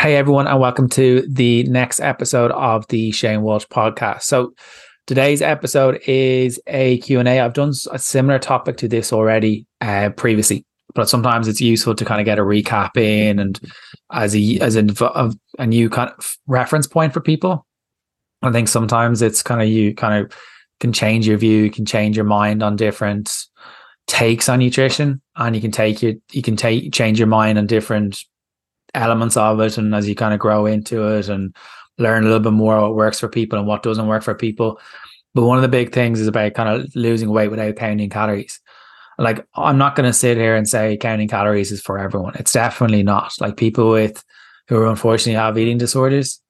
Hey everyone, and welcome to the next episode of the Shane Walsh podcast. So today's episode is a Q&A. I've done a similar topic to this already uh, previously, but sometimes it's useful to kind of get a recap in and as a as a, a, new kind of reference point for people. I think sometimes it's kind of you kind of can change your view, you can change your mind on different takes on nutrition, and you can take your you can take change your mind on different elements of it and as you kind of grow into it and learn a little bit more what works for people and what doesn't work for people. But one of the big things is about kind of losing weight without counting calories. Like I'm not going to sit here and say counting calories is for everyone. It's definitely not. Like people with who unfortunately have eating disorders,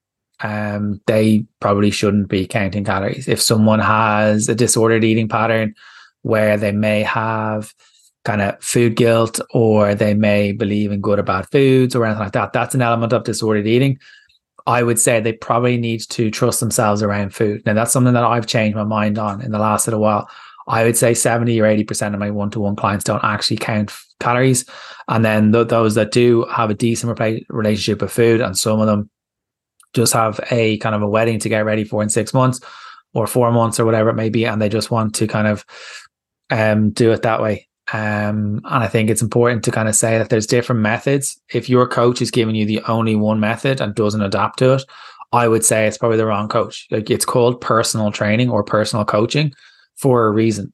um, they probably shouldn't be counting calories. If someone has a disordered eating pattern where they may have kind of food guilt or they may believe in good or bad foods or anything like that. That's an element of disordered eating. I would say they probably need to trust themselves around food. Now, that's something that I've changed my mind on in the last little while. I would say 70 or 80% of my one to one clients don't actually count calories. And then th- those that do have a decent relationship with food, and some of them just have a kind of a wedding to get ready for in six months or four months or whatever it may be, and they just want to kind of um, do it that way. Um, and I think it's important to kind of say that there's different methods. If your coach is giving you the only one method and doesn't adapt to it, I would say it's probably the wrong coach. Like it's called personal training or personal coaching for a reason.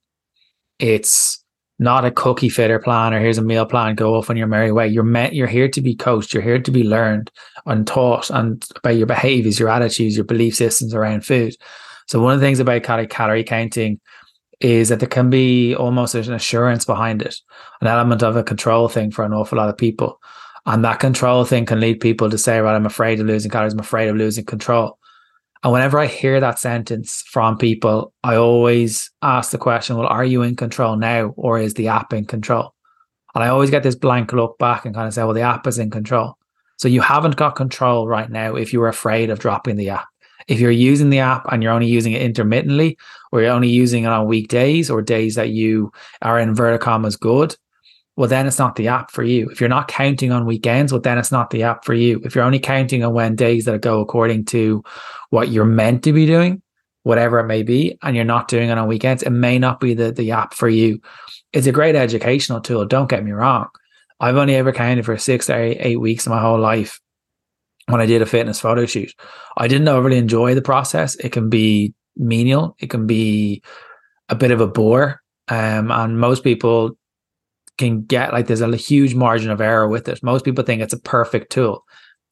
It's not a cookie fitter plan or here's a meal plan, go off on your merry way. You're meant you're here to be coached, you're here to be learned and taught and about your behaviors, your attitudes, your belief systems around food. So one of the things about calorie counting is that there can be almost an assurance behind it, an element of a control thing for an awful lot of people. And that control thing can lead people to say, right, I'm afraid of losing calories, I'm afraid of losing control. And whenever I hear that sentence from people, I always ask the question, well, are you in control now or is the app in control? And I always get this blank look back and kind of say, well, the app is in control. So you haven't got control right now if you're afraid of dropping the app. If you're using the app and you're only using it intermittently, you're only using it on weekdays or days that you are in inverted commas good, well, then it's not the app for you. If you're not counting on weekends, well, then it's not the app for you. If you're only counting on when days that go according to what you're meant to be doing, whatever it may be, and you're not doing it on weekends, it may not be the, the app for you. It's a great educational tool. Don't get me wrong. I've only ever counted for six or eight, eight weeks of my whole life when I did a fitness photo shoot. I didn't overly enjoy the process. It can be menial, it can be a bit of a bore. Um, and most people can get like there's a huge margin of error with it. Most people think it's a perfect tool.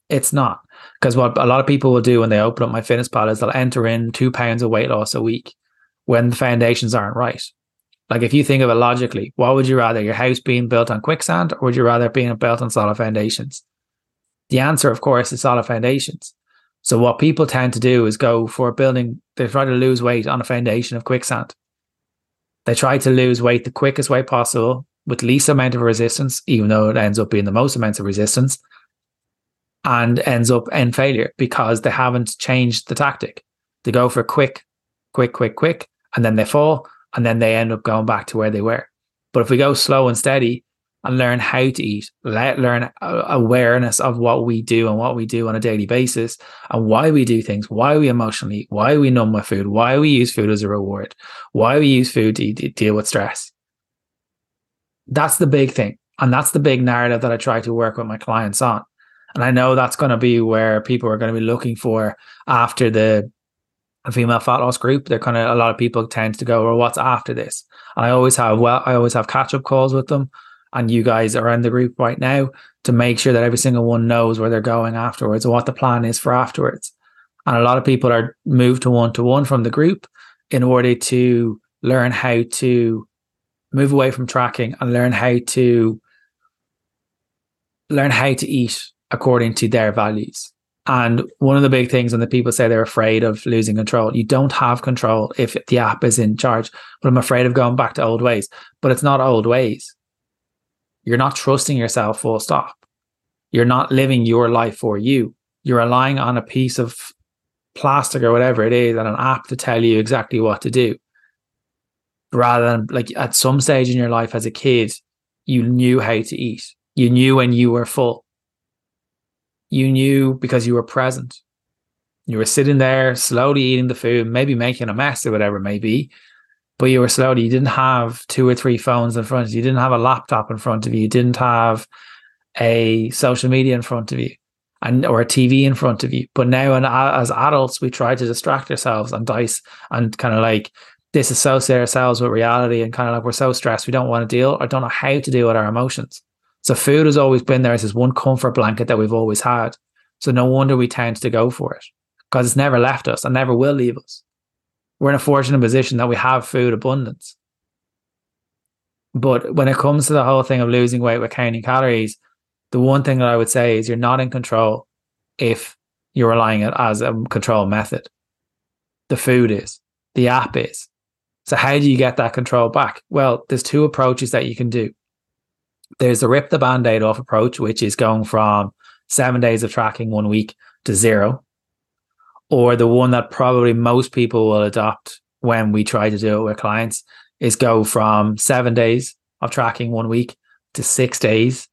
It's not. Because what a lot of people will do when they open up MyFitnessPal is they'll enter in two pounds of weight loss a week when the foundations aren't right. Like if you think of it logically, what would you rather? Your house being built on quicksand or would you rather being built on solid foundations? The answer, of course, is solid foundations. So what people tend to do is go for building, they try to lose weight on a foundation of quicksand. They try to lose weight the quickest way possible with least amount of resistance, even though it ends up being the most amount of resistance, and ends up in failure because they haven't changed the tactic. They go for quick, quick, quick, quick, and then they fall, and then they end up going back to where they were. But if we go slow and steady, and learn how to eat, let learn awareness of what we do and what we do on a daily basis and why we do things, why we emotionally eat, why we numb with food, why we use food as a reward, why we use food to deal with stress. That's the big thing. And that's the big narrative that I try to work with my clients on. And I know that's going to be where people are going to be looking for after the female fat loss group. They're kind of a lot of people tend to go, well, what's after this? And I always have well, I always have catch up calls with them and you guys are in the group right now to make sure that every single one knows where they're going afterwards what the plan is for afterwards. And a lot of people are moved to one to one from the group in order to learn how to move away from tracking and learn how to learn how to eat according to their values. And one of the big things when the people say they're afraid of losing control, you don't have control if the app is in charge. But I'm afraid of going back to old ways. But it's not old ways. You're not trusting yourself full stop. You're not living your life for you. You're relying on a piece of plastic or whatever it is and an app to tell you exactly what to do. Rather than like at some stage in your life as a kid, you knew how to eat. You knew when you were full. you knew because you were present. You were sitting there slowly eating the food, maybe making a mess or whatever it may be, but you were slowly, you didn't have two or three phones in front of you, you didn't have a laptop in front of you, you didn't have a social media in front of you and or a TV in front of you. But now, and as adults, we try to distract ourselves and dice and kind of like disassociate ourselves with reality and kind of like we're so stressed we don't want to deal or don't know how to deal with our emotions. So food has always been there as this one comfort blanket that we've always had. So no wonder we tend to go for it because it's never left us and never will leave us. We're in a fortunate position that we have food abundance. But when it comes to the whole thing of losing weight with counting calories, the one thing that I would say is you're not in control if you're relying it as a control method. The food is, the app is. So how do you get that control back? Well, there's two approaches that you can do. There's the rip the band-aid off approach, which is going from seven days of tracking one week to zero. Or the one that probably most people will adopt when we try to do it with clients is go from seven days of tracking one week to six days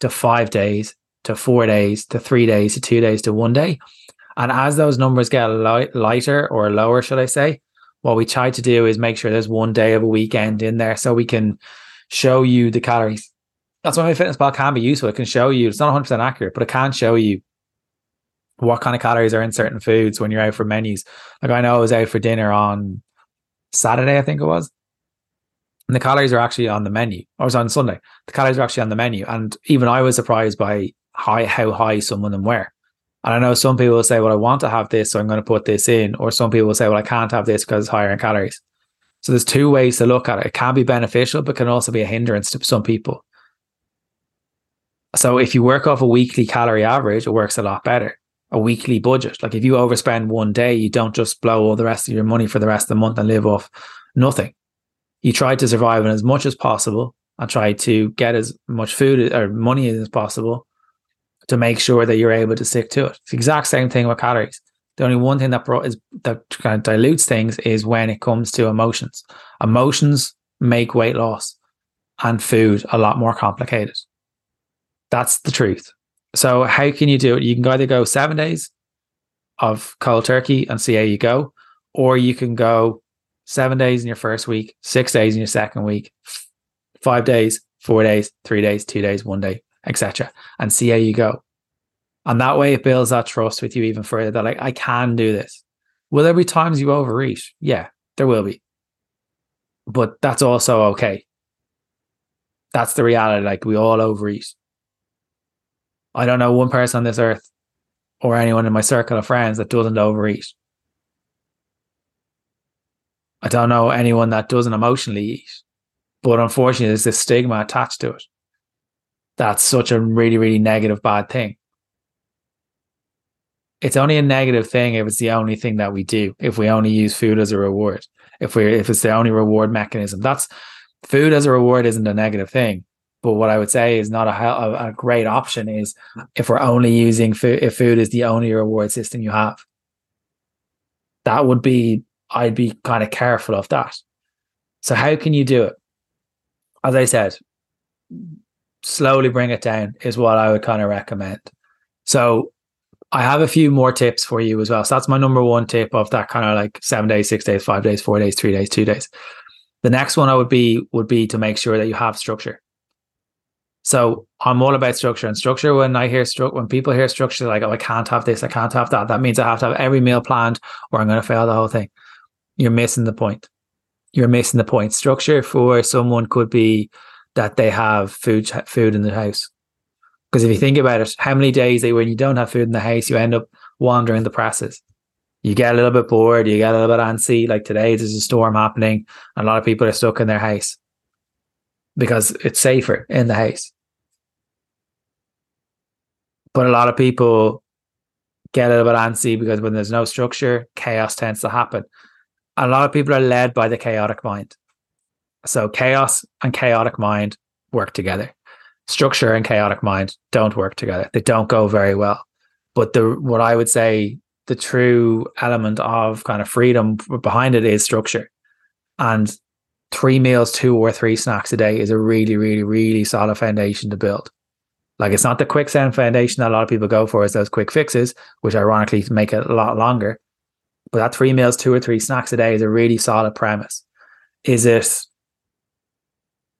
to five days to four days to three days to two days to one day. And as those numbers get light, lighter or lower, should I say, what we try to do is make sure there's one day of a weekend in there so we can show you the calories. That's why MyFitnessPal can be useful. It can show you, it's not 100% accurate, but it can show you what kind of calories are in certain foods when you're out for menus. Like I know I was out for dinner on Saturday, I think it was. And the calories are actually on the menu. It was on Sunday. The calories are actually on the menu. And even I was surprised by high, how high some of them were. And I know some people will say, well, I want to have this, so I'm going to put this in. Or some people will say, well, I can't have this because it's higher in calories. So there's two ways to look at it. It can be beneficial, but can also be a hindrance to some people. So if you work off a weekly calorie average, it works a lot better. A weekly budget. Like if you overspend one day, you don't just blow all the rest of your money for the rest of the month and live off nothing. You try to survive on as much as possible and try to get as much food or money as possible to make sure that you're able to stick to it. It's the exact same thing with calories. The only one thing that brought is that kind of dilutes things is when it comes to emotions. Emotions make weight loss and food a lot more complicated. That's the truth. So how can you do it? You can either go seven days of cold turkey and see how you go, or you can go seven days in your first week, six days in your second week, five days, four days, three days, two days, one day, etc., and see how you go. And that way it builds that trust with you even further that like I can do this. Will there be times you overeat? Yeah, there will be. But that's also okay. That's the reality. Like we all overeat. I don't know one person on this earth or anyone in my circle of friends that doesn't overeat. I don't know anyone that doesn't emotionally eat. But unfortunately, there's this stigma attached to it. That's such a really, really negative, bad thing. It's only a negative thing if it's the only thing that we do, if we only use food as a reward, if we if it's the only reward mechanism. That's food as a reward isn't a negative thing. But what I would say is not a, a, a great option is if we're only using food, if food is the only reward system you have. That would be, I'd be kind of careful of that. So, how can you do it? As I said, slowly bring it down is what I would kind of recommend. So, I have a few more tips for you as well. So, that's my number one tip of that kind of like seven days, six days, five days, four days, three days, two days. The next one I would be would be to make sure that you have structure. So I'm all about structure and structure. When I hear structure, when people hear structure, like, oh, I can't have this, I can't have that. That means I have to have every meal planned or I'm going to fail the whole thing. You're missing the point. You're missing the point. Structure for someone could be that they have food, food in the house. Because if you think about it, how many days when you don't have food in the house, you end up wandering the presses. You get a little bit bored, you get a little bit antsy. Like today, there's a storm happening, and a lot of people are stuck in their house because it's safer in the house but a lot of people get a little bit antsy because when there's no structure, chaos tends to happen. And a lot of people are led by the chaotic mind. So chaos and chaotic mind work together. Structure and chaotic mind don't work together. They don't go very well. But the what I would say the true element of kind of freedom behind it is structure. And three meals, two or three snacks a day is a really, really, really solid foundation to build Like it's not the quicksand foundation that a lot of people go for is those quick fixes, which ironically make it a lot longer. But that three meals, two or three snacks a day is a really solid premise. Is it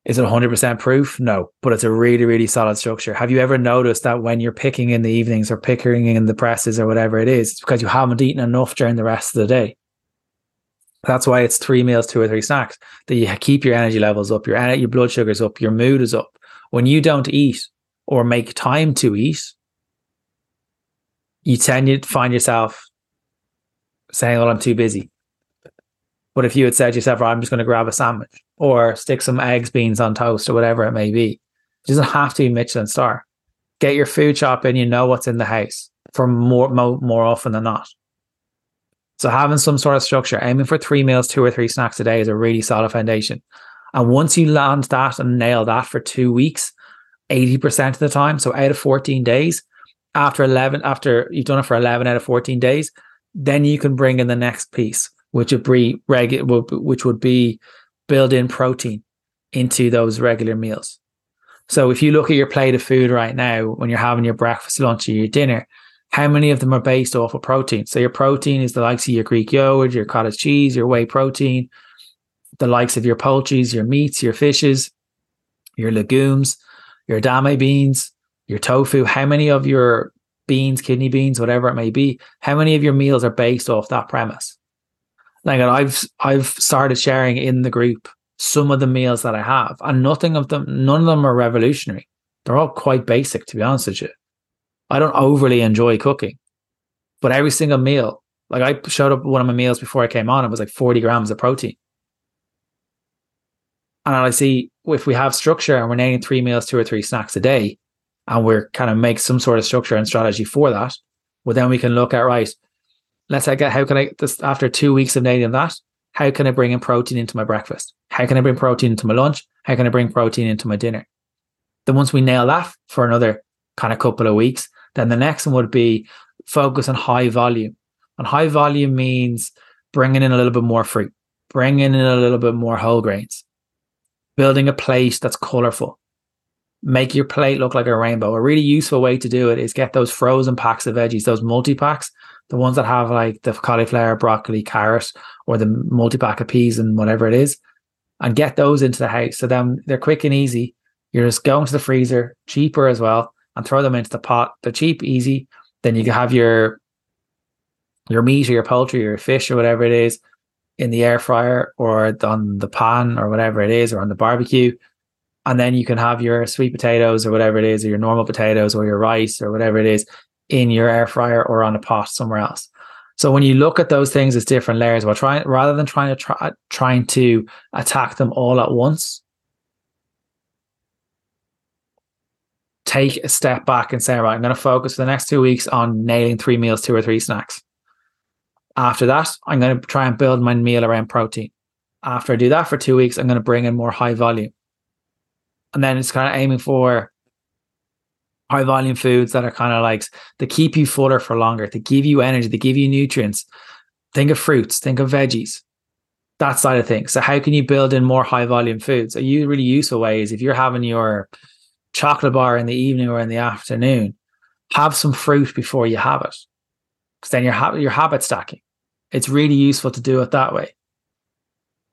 is it 100% proof? No, but it's a really, really solid structure. Have you ever noticed that when you're picking in the evenings or picking in the presses or whatever it is, it's because you haven't eaten enough during the rest of the day? That's why it's three meals, two or three snacks that you keep your energy levels up, your your blood sugars up, your mood is up. When you don't eat or make time to eat, you tend to find yourself saying, "Well, I'm too busy." But if you had said to yourself, "I'm just going to grab a sandwich," or stick some eggs, beans on toast, or whatever it may be. It doesn't have to be Michelin star. Get your food shopping, you know what's in the house for more, more, more often than not. So having some sort of structure, aiming for three meals, two or three snacks a day is a really solid foundation. And once you land that and nail that for two weeks, 80% of the time, so out of 14 days, after 11, after you've done it for 11 out of 14 days, then you can bring in the next piece, which would be regular, which would be build in protein into those regular meals. So if you look at your plate of food right now, when you're having your breakfast, lunch, or your dinner, how many of them are based off of protein? So your protein is the likes of your Greek yogurt, your cottage cheese, your whey protein, the likes of your poultries, your meats, your fishes, your legumes, your edamame beans, your tofu. How many of your beans, kidney beans, whatever it may be, how many of your meals are based off that premise? like I've I've started sharing in the group some of the meals that I have, and nothing of them, none of them are revolutionary. They're all quite basic, to be honest with you. I don't overly enjoy cooking, but every single meal, like I showed up one of my meals before I came on, it was like 40 grams of protein. And I see if we have structure and we're naming three meals, two or three snacks a day, and we're kind of make some sort of structure and strategy for that, well, then we can look at right, let's say, how can I, this, after two weeks of nailing that, how can I bring in protein into my breakfast? How can I bring protein into my lunch? How can I bring protein into my dinner? Then once we nail that for another kind of couple of weeks, then the next one would be focus on high volume. And high volume means bringing in a little bit more fruit, bringing in a little bit more whole grains, building a plate that's colorful, make your plate look like a rainbow. A really useful way to do it is get those frozen packs of veggies, those multi packs, the ones that have like the cauliflower, broccoli, carrot, or the multi pack of peas and whatever it is, and get those into the house. So then they're quick and easy. You're just going to the freezer, cheaper as well, and throw them into the pot. They're cheap, easy. Then you can have your your meat or your poultry or your fish or whatever it is in the air fryer or on the pan or whatever it is or on the barbecue. And then you can have your sweet potatoes or whatever it is, or your normal potatoes or your rice or whatever it is in your air fryer or on a pot somewhere else. So when you look at those things as different layers, well, try rather than trying to try trying to attack them all at once, take a step back and say, right, I'm going to focus for the next two weeks on nailing three meals, two or three snacks. After that, I'm going to try and build my meal around protein. After I do that for two weeks, I'm going to bring in more high volume. And then it's kind of aiming for high volume foods that are kind of like to keep you fuller for longer, to give you energy, to give you nutrients. Think of fruits, think of veggies, that side of things. So, how can you build in more high volume foods? A really useful way is if you're having your chocolate bar in the evening or in the afternoon, have some fruit before you have it. Because then you're, ha- you're habit stacking. It's really useful to do it that way.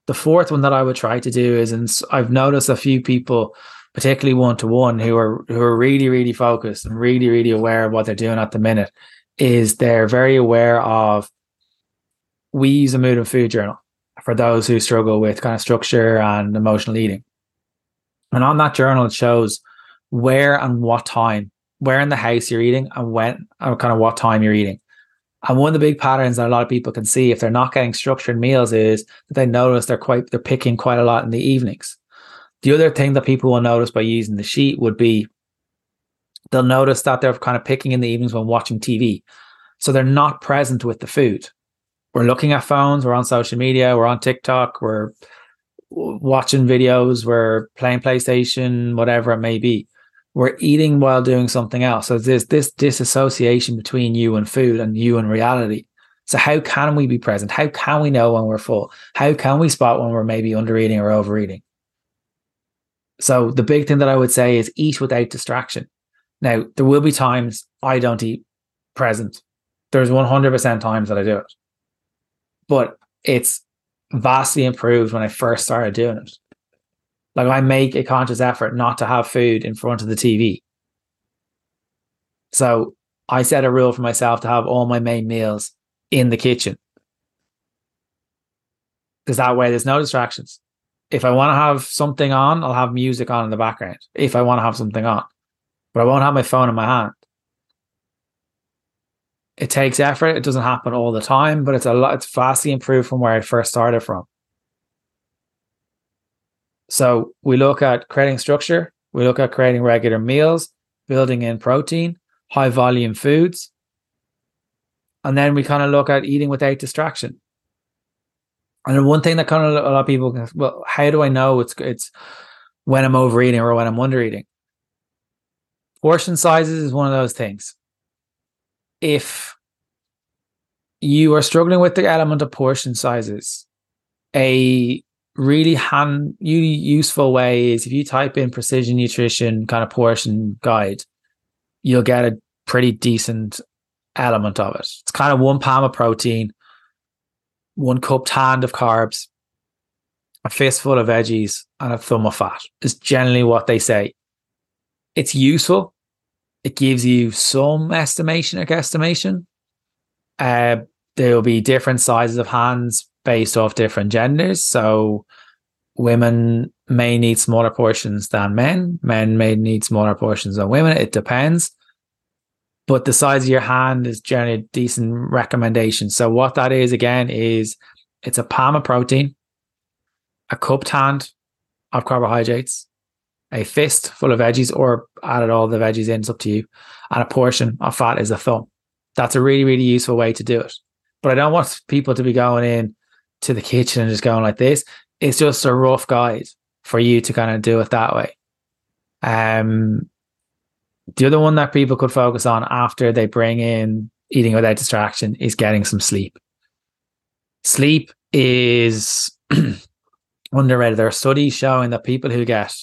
The fourth one that I would try to do is, and I've noticed a few people particularly one to one, who are who are really really focused and really really aware of what they're doing at the minute, is they're very aware of. We use a mood and food journal for those who struggle with kind of structure and emotional eating, and on that journal it shows where and what time, where in the house you're eating, and when, and kind of what time you're eating. And one of the big patterns that a lot of people can see if they're not getting structured meals is that they notice they're quite they're picking quite a lot in the evenings. The other thing that people will notice by using the sheet would be they'll notice that they're kind of picking in the evenings when watching TV. So they're not present with the food. We're looking at phones, we're on social media, we're on TikTok, we're watching videos, we're playing PlayStation, whatever it may be. We're eating while doing something else. So there's this disassociation between you and food and you and reality. So how can we be present? How can we know when we're full? How can we spot when we're maybe under eating or overeating? So the big thing that I would say is eat without distraction. Now, there will be times I don't eat present. There's 100% times that I do it. But it's vastly improved when I first started doing it. Like I make a conscious effort not to have food in front of the TV. So I set a rule for myself to have all my main meals in the kitchen. Because that way there's no distractions. If I want to have something on, I'll have music on in the background. If I want to have something on, but I won't have my phone in my hand. It takes effort. It doesn't happen all the time, but it's a lot, it's vastly improved from where I first started from. So we look at creating structure, we look at creating regular meals, building in protein, high volume foods. And then we kind of look at eating without distraction. And one thing that kind of a lot of people, can, well, how do I know it's it's when I'm overeating or when I'm undereating? Portion sizes is one of those things. If you are struggling with the element of portion sizes, a really hand really useful way is if you type in precision nutrition kind of portion guide, you'll get a pretty decent element of it. It's kind of one pound of protein, one cupped hand of carbs, a fistful of veggies, and a thumb of fat is generally what they say. It's useful. It gives you some estimation or guesstimation. Uh, there will be different sizes of hands based off different genders. So women may need smaller portions than men. Men may need smaller portions than women. It depends. But the size of your hand is generally a decent recommendation. So what that is again is it's a palm of protein, a cupped hand of carbohydrates, a fist full of veggies, or added all the veggies in, it's up to you, and a portion of fat is a thumb. That's a really, really useful way to do it. But I don't want people to be going in to the kitchen and just going like this it's just a rough guide for you to kind of do it that way. Um, the other one that people could focus on after they bring in eating without distraction is getting some sleep. Sleep is underrated. There are studies showing that people who get,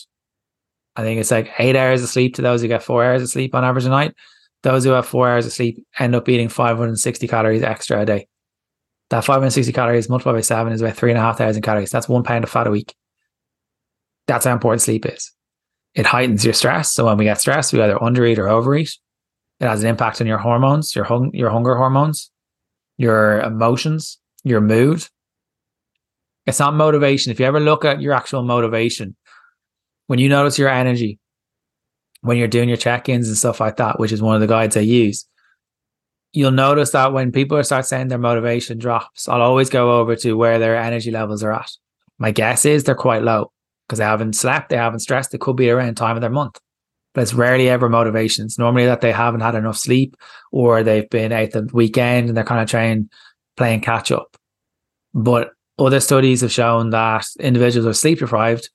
I think it's like eight hours of sleep to those who get four hours of sleep on average a night, those who have four hours of sleep end up eating 560 calories extra a day. That 560 calories multiplied by seven is about three and a half thousand calories. That's one pound of fat a week. That's how important sleep is. It heightens your stress. So when we get stressed, we either undereat or overeat. It has an impact on your hormones, your hung- your hunger hormones, your emotions, your mood. It's not motivation. If you ever look at your actual motivation, when you notice your energy, when you're doing your check-ins and stuff like that, which is one of the guides I use, you'll notice that when people start saying their motivation drops, I'll always go over to where their energy levels are at. My guess is they're quite low because they haven't slept, they haven't stressed. It could be around time of their month, but it's rarely ever motivations. Normally that they haven't had enough sleep or they've been out the weekend and they're kind of trying playing catch up. But other studies have shown that individuals who are sleep deprived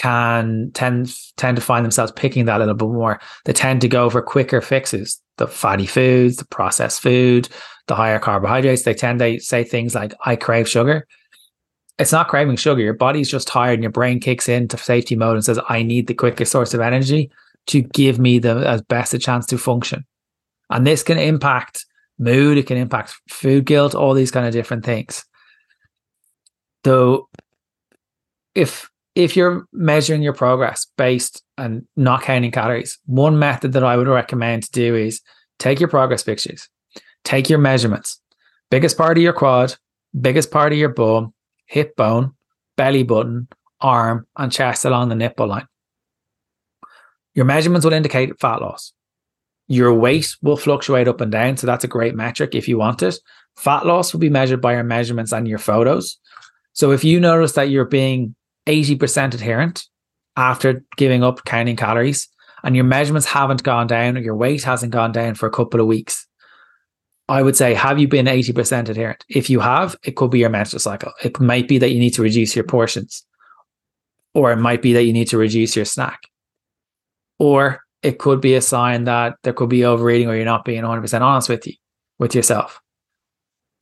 can tend tend to find themselves picking that a little bit more. They tend to go for quicker fixes the fatty foods, the processed food, the higher carbohydrates. They tend to say things like, I crave sugar. It's not craving sugar. Your body's just tired and your brain kicks into safety mode and says, I need the quickest source of energy to give me the as best a chance to function. And this can impact mood, it can impact food guilt, all these kind of different things. Though if if you're measuring your progress based and not counting calories, one method that I would recommend to do is take your progress pictures, take your measurements, biggest part of your quad, biggest part of your bum, hip bone, belly button, arm, and chest along the nipple line. Your measurements will indicate fat loss. Your weight will fluctuate up and down, so that's a great metric if you want it. Fat loss will be measured by your measurements and your photos. So if you notice that you're being 80% adherent after giving up counting calories and your measurements haven't gone down or your weight hasn't gone down for a couple of weeks, I would say, have you been 80% adherent? If you have, it could be your menstrual cycle. It might be that you need to reduce your portions, or it might be that you need to reduce your snack, or it could be a sign that there could be overeating or you're not being 100% honest with you, with yourself.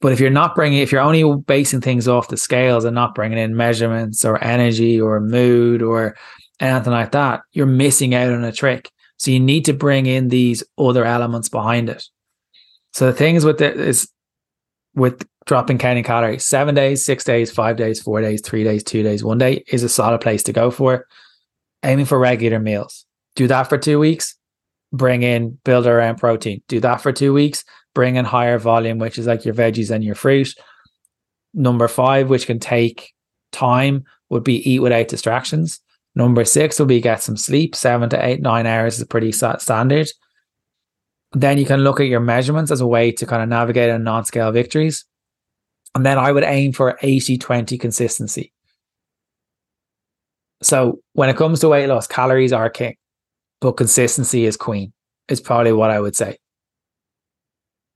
But if you're not bringing, if you're only basing things off the scales and not bringing in measurements or energy or mood or anything like that, you're missing out on a trick So you need to bring in these other elements behind it. So the things with it is with dropping counting calories, seven days, six days, five days, four days, three days, two days, one day is a solid place to go for. Aiming for regular meals. Do that for two weeks. Bring in build around protein. Do that for two weeks. Bring in higher volume, which is like your veggies and your fruit. Number five, which can take time, would be eat without distractions. Number six will be get some sleep. Seven to eight, nine hours is pretty standard. Then you can look at your measurements as a way to kind of navigate on non scale victories. And then I would aim for 80 20 consistency. So when it comes to weight loss, calories are king, but consistency is queen, is probably what I would say.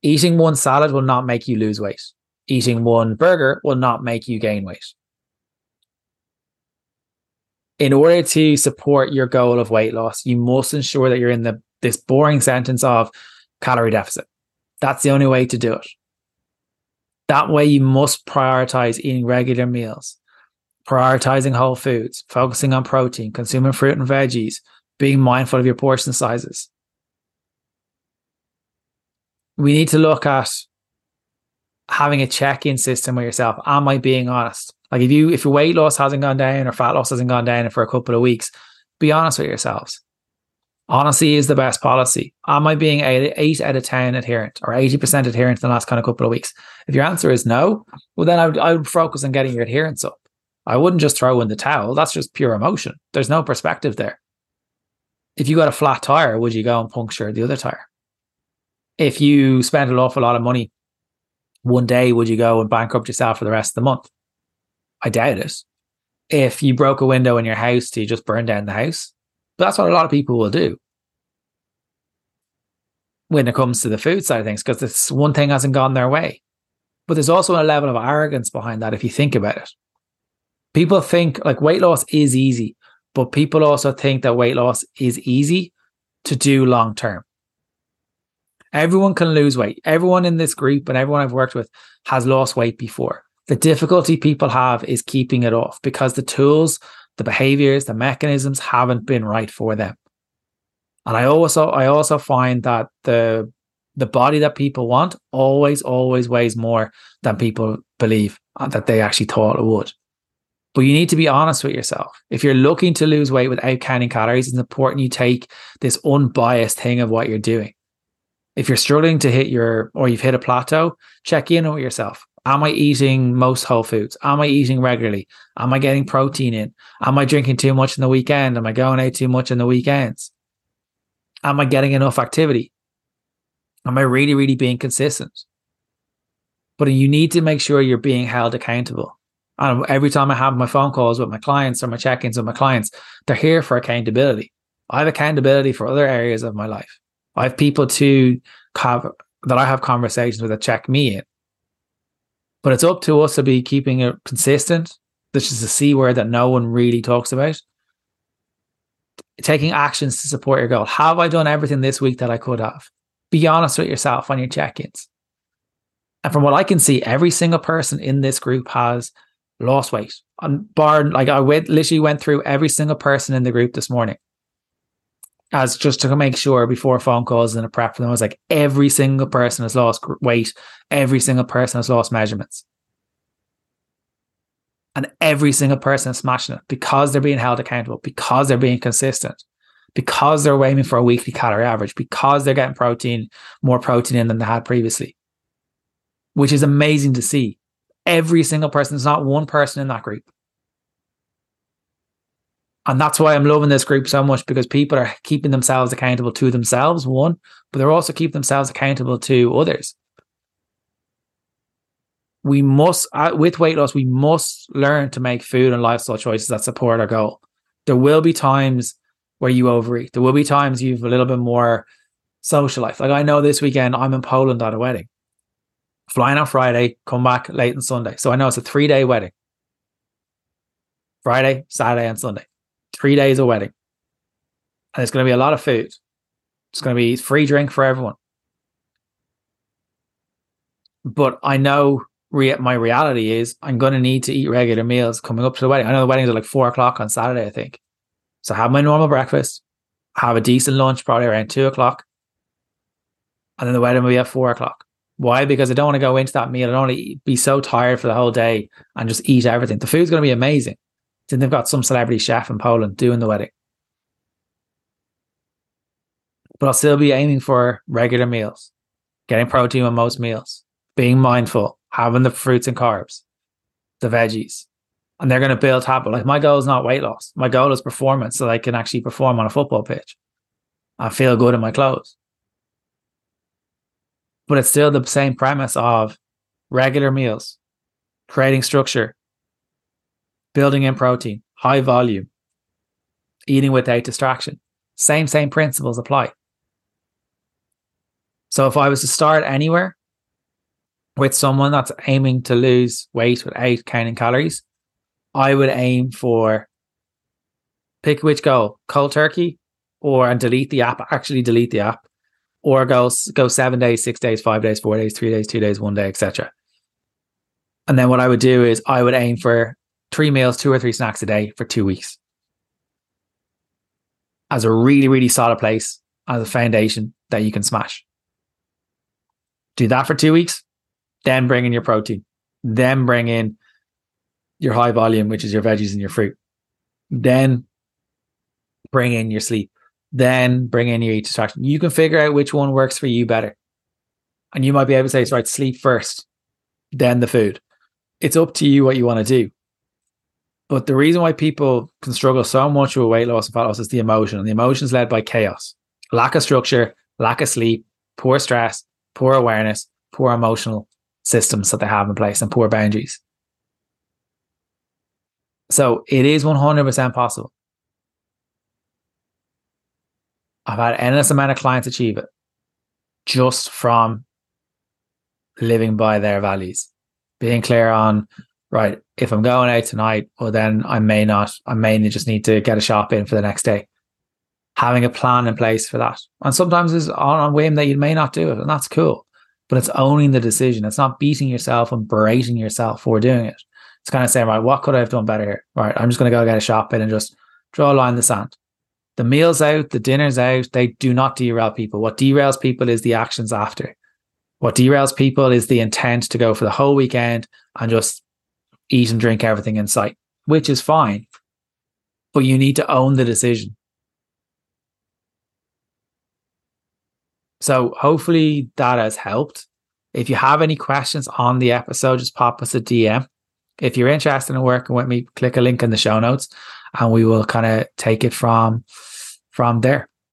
Eating one salad will not make you lose weight. Eating one burger will not make you gain weight. In order to support your goal of weight loss, you must ensure that you're in the this boring sentence of calorie deficit. That's the only way to do it. That way, you must prioritize eating regular meals, prioritizing whole foods, focusing on protein, consuming fruit and veggies, being mindful of your portion sizes. We need to look at having a check-in system with yourself. Am I being honest? Like if you if your weight loss hasn't gone down or fat loss hasn't gone down for a couple of weeks, be honest with yourselves. Honesty is the best policy. Am I being eight, eight out of 10 adherent or 80% adherent in the last kind of couple of weeks? If your answer is no, well, then I would, I would focus on getting your adherence up. I wouldn't just throw in the towel. That's just pure emotion. There's no perspective there. If you got a flat tire, would you go and puncture the other tire? If you spent an awful lot of money one day, would you go and bankrupt yourself for the rest of the month? I doubt it. If you broke a window in your house, do you just burn down the house? But that's what a lot of people will do when it comes to the food side of things, because this one thing hasn't gone their way. But there's also a level of arrogance behind that if you think about it. People think like weight loss is easy, but people also think that weight loss is easy to do long term. Everyone can lose weight. Everyone in this group and everyone I've worked with has lost weight before. The difficulty people have is keeping it off because the tools, the behaviors, the mechanisms haven't been right for them. And I also I also find that the the body that people want always always weighs more than people believe that they actually thought it would. But you need to be honest with yourself. If you're looking to lose weight without counting calories, it's important you take this unbiased thing of what you're doing. If you're struggling to hit your or you've hit a plateau, check in with yourself. Am I eating most whole foods? Am I eating regularly? Am I getting protein in? Am I drinking too much in the weekend? Am I going out too much in the weekends? Am I getting enough activity? Am I really, really being consistent? But you need to make sure you're being held accountable. And every time I have my phone calls with my clients or my check ins with my clients, they're here for accountability. I have accountability for other areas of my life. I have people to have that I have conversations with that check me in. But it's up to us to be keeping it consistent. This is a C word that no one really talks about taking actions to support your goal. Have I done everything this week that I could have? Be honest with yourself on your check ins. And from what I can see, every single person in this group has lost weight. And bar, like I went, literally went through every single person in the group this morning as just to make sure before phone calls and a prep for them. I was like, every single person has lost weight. Every single person has lost measurements and every single person is smashing it because they're being held accountable, because they're being consistent, because they're aiming for a weekly calorie average, because they're getting protein, more protein in than they had previously, which is amazing to see. Every single person, there's not one person in that group. And that's why I'm loving this group so much because people are keeping themselves accountable to themselves, one, but they're also keeping themselves accountable to others. We must uh, with weight loss we must learn to make food and lifestyle choices that support our goal. There will be times where you overeat. There will be times you've a little bit more social life. Like i know this weekend i'm in poland at a wedding. Flying on friday come back late on sunday. So i know it's a three day wedding. Friday saturday and sunday three days of wedding and it's going to be a lot of food it's going to be free drink for everyone but i know re- my reality is I'm going to need to eat regular meals coming up to the wedding. I know the weddings are like four o'clock on Saturday, I think. So have my normal breakfast. have a decent lunch, probably around two o'clock. And then the wedding will be at four o'clock. Why? Because I don't want to go into that meal. I don't want to be so tired for the whole day and just eat everything. The food's going to be amazing. Then they've got some celebrity chef in Poland doing the wedding. But I'll still be aiming for regular meals, getting protein with most meals, being mindful, having the fruits and carbs, the veggies. And they're going to build habit. Like my goal is not weight loss. My goal is performance so I can actually perform on a football pitch. I feel good in my clothes. But it's still the same premise of regular meals, creating structure, building in protein, high volume, eating without distraction. Same, same principles apply. So if I was to start anywhere with someone that's aiming to lose weight without counting calories, I would aim for pick which goal, cold turkey or and delete the app, actually delete the app or go go seven days, six days, five days, four days, three days, two days, one day, etc. And then what I would do is I would aim for three meals, two or three snacks a day for two weeks as a really, really solid place as a foundation that you can smash. Do that for two weeks, then bring in your protein, then bring in your high volume, which is your veggies and your fruit, then bring in your sleep, then bring in your eat distraction. You can figure out which one works for you better. And you might be able to say, right, sleep first, then the food. It's up to you what you want to do. But the reason why people can struggle so much with weight loss and fat loss is the emotion. And the emotion is led by chaos, lack of structure, lack of sleep, poor stress, poor awareness, poor emotional systems that they have in place, and poor boundaries. So it is 100% possible. I've had endless amount of clients achieve it just from living by their values, being clear on, right, if I'm going out tonight, well, then I may not, I may just need to get a shop in for the next day. Having a plan in place for that. And sometimes it's on a whim that you may not do it, and that's cool. But it's owning the decision. It's not beating yourself and berating yourself for doing it. It's kind of saying, right, what could I have done better here? Right, I'm just going to go get a shop in and just draw a line in the sand the meals out, the dinners out, they do not derail people. What derails people is the actions after. What derails people is the intent to go for the whole weekend and just eat and drink everything in sight, which is fine. But you need to own the decision. So hopefully that has helped. If you have any questions on the episode, just pop us a DM. If you're interested in working with me, click a link in the show notes and we will kind of take it from from there.